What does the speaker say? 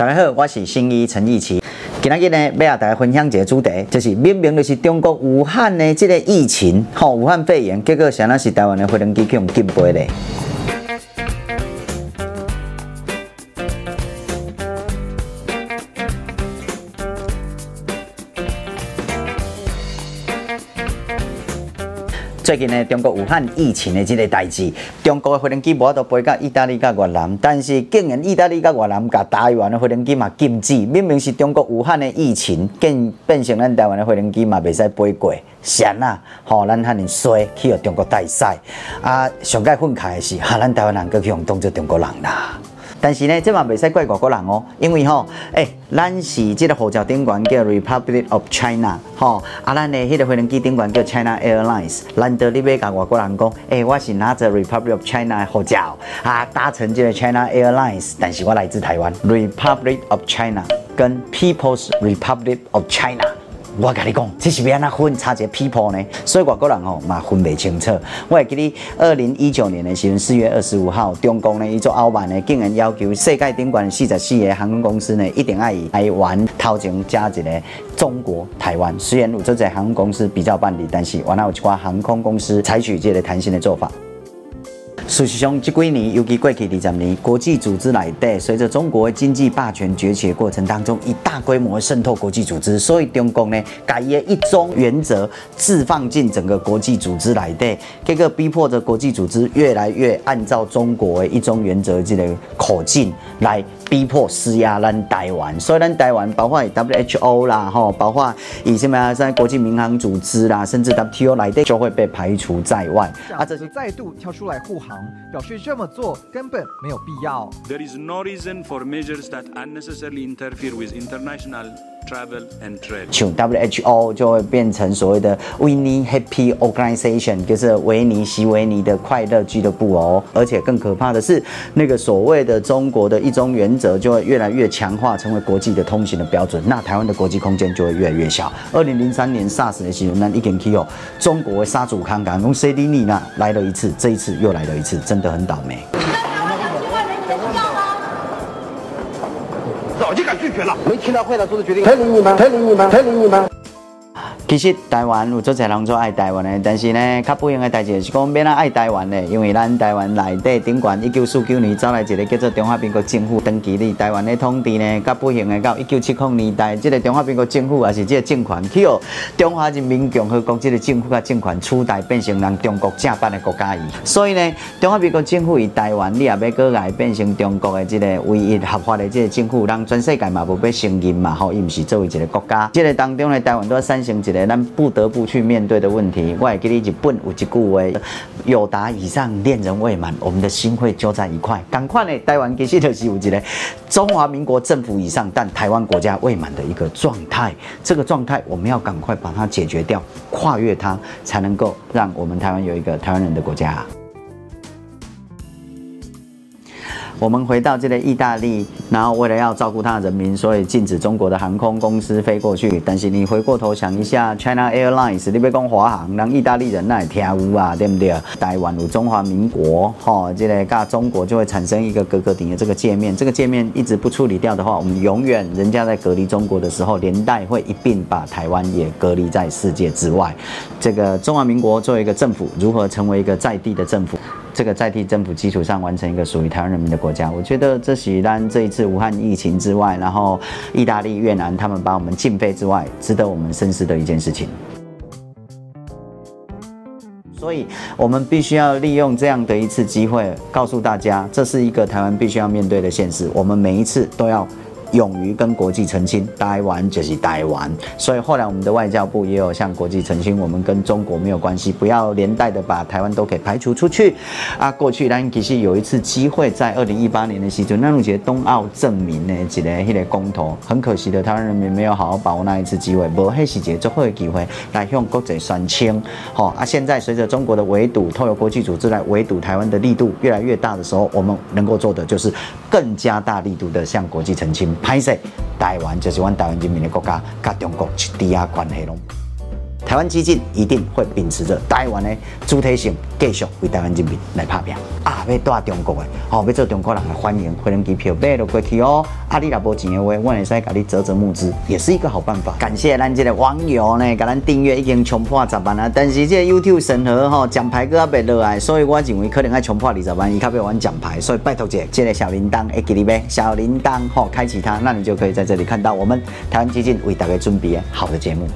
大家好，我是新医陈奕齐。今日呢，要和大家分享一个主题，就是明明就是中国武汉的这个疫情，吼，武汉肺炎，结果现在是台湾的飞龙机去用禁飞嘞。最近呢，中国武汉疫情的这个代志，中国的飞机无法度飞到意大利甲越南，但是竟然意大利甲越南甲台湾的飞机嘛禁止，明明是中国武汉的疫情，更变成咱台湾的飞机嘛未使飞过，险啊！吼，咱汉人衰去互中国带赛，啊，上盖愤慨的是，哈，咱台湾人阁去用当做中国人啦。但是呢，这嘛袂使怪外国人哦，因为吼，诶，咱是这个护照顶管叫 Republic of China，吼，啊，咱的迄个飞行机顶管叫 China Airlines，难得你要甲外国人讲，诶，我是拿着 Republic of China 的护照，啊，搭乘这个 China Airlines，但是我来自台湾，Republic of China 跟 People's Republic of China。我跟你讲，这是要安怎分差一个 people 呢？所以外国人吼嘛分不清楚。我还记得二零一九年的时候，四月二十五号，中共呢一座傲慢呢，竟然要求世界顶管四十四个航空公司呢，一定要以台湾头前加一个中国台湾。虽然有这个航空公司比较办理，但是原来有一寡航空公司采取这个弹性的做法。事实上，这几年，尤其过去二十年，国际组织内底，随着中国经济霸权崛起的过程当中，以大规模渗透国际组织，所以中共呢，改以一中原则置放进整个国际组织内底，这个逼迫着国际组织越来越按照中国的一中原则这个口径来逼迫施压咱台湾。所以咱台湾包括 WHO 啦，吼，包括以什么在国际民航组织啦，甚至 WTO 来的就会被排除在外。啊，这是再度跳出来护航。表示这么做根本没有必要。There is no reason for measures that unnecessarily interfere with international travel and trade. 像 WHO 就会变成所谓的维尼 Happy Organization，就是维尼习维尼的快乐俱乐部哦。而且更可怕的是，那个所谓的中国的一中原则就会越来越强化，成为国际的通行的标准。那台湾的国际空间就会越来越小。二零零三年 SARS 的时候，那一点 Q，中国的沙祖康港从 C D 尼那来了一次，这一次又来了一次。真的很倒霉。我就敢拒绝了，没听到会长做的决定，太理你们，太理你们，太理你们。其实台湾有做侪人做爱台湾的，但是呢，较不幸的代志是讲免咱爱台湾的，因为咱台湾内底顶管一九四九年走来一个叫做中华民国政府长期伫台湾的统治呢，较不幸的到一九七零年代，这个中华民国政府也是这个政权去哦，中华人民共和国这个政府甲政权取代，变成人中国正版的国家。所以呢，中华民国政府以台湾，你也要搁来变成中国的这个唯一合法的这个政府，让全世界嘛无要承认嘛，吼，伊毋是作为一个国家。这个当中呢，台湾都要产生一个。咱不得不去面对的问题，我还给你一本有一句话，友达以上恋人未满，我们的心会揪在一块。赶快呢，台湾其实就是有一个中华民国政府以上，但台湾国家未满的一个状态。这个状态我们要赶快把它解决掉，跨越它，才能够让我们台湾有一个台湾人的国家。我们回到这个意大利，然后为了要照顾他的人民，所以禁止中国的航空公司飞过去。但是你回过头想一下，China Airlines，你别讲华航，让意大利人那也听无啊，对不对？台湾有中华民国，哈，这个跟中国就会产生一个格格顶的这个界面。这个界面一直不处理掉的话，我们永远人家在隔离中国的时候，连带会一并把台湾也隔离在世界之外。这个中华民国作为一个政府，如何成为一个在地的政府？这个在地政府基础上完成一个属于台湾人民的国家，我觉得这是当这一次武汉疫情之外，然后意大利、越南他们把我们禁飞之外，值得我们深思的一件事情。所以，我们必须要利用这样的一次机会，告诉大家，这是一个台湾必须要面对的现实。我们每一次都要。勇于跟国际澄清，台湾就是台湾。所以后来我们的外交部也有向国际澄清，我们跟中国没有关系，不要连带的把台湾都给排除出去。啊，过去咱其实有一次机会，在二零一八年的时候，那种节冬奥证明呢，一个迄个公投，很可惜的，台湾人民没有好好把握那一次机会，无迄时节最后的机会来向国际宣称。好啊，现在随着中国的围堵，透过国际组织来围堵台湾的力度越来越大的时候，我们能够做的就是更加大力度的向国际澄清。歹势台湾就是阮台湾人民的国家，甲中国一点关系拢。台湾基进一定会秉持着台湾的主体性，继续为台湾人民来拍拼。啊，要带中国的，哦，要做中国人的欢迎，飞人机票买了过去哦。啊，你若无钱的话，我会使给你折折募资，也是一个好办法。感谢咱这个网友呢，给咱订阅已经冲破十万了，但是这个 YouTube 审核吼奖牌搁还没落来，所以我认为可能要冲破二十万，伊较要玩奖牌，所以拜托姐，这个小铃铛会给你呗，小铃铛吼开启它，那你就可以在这里看到我们台湾基进为大家准备的好的节目。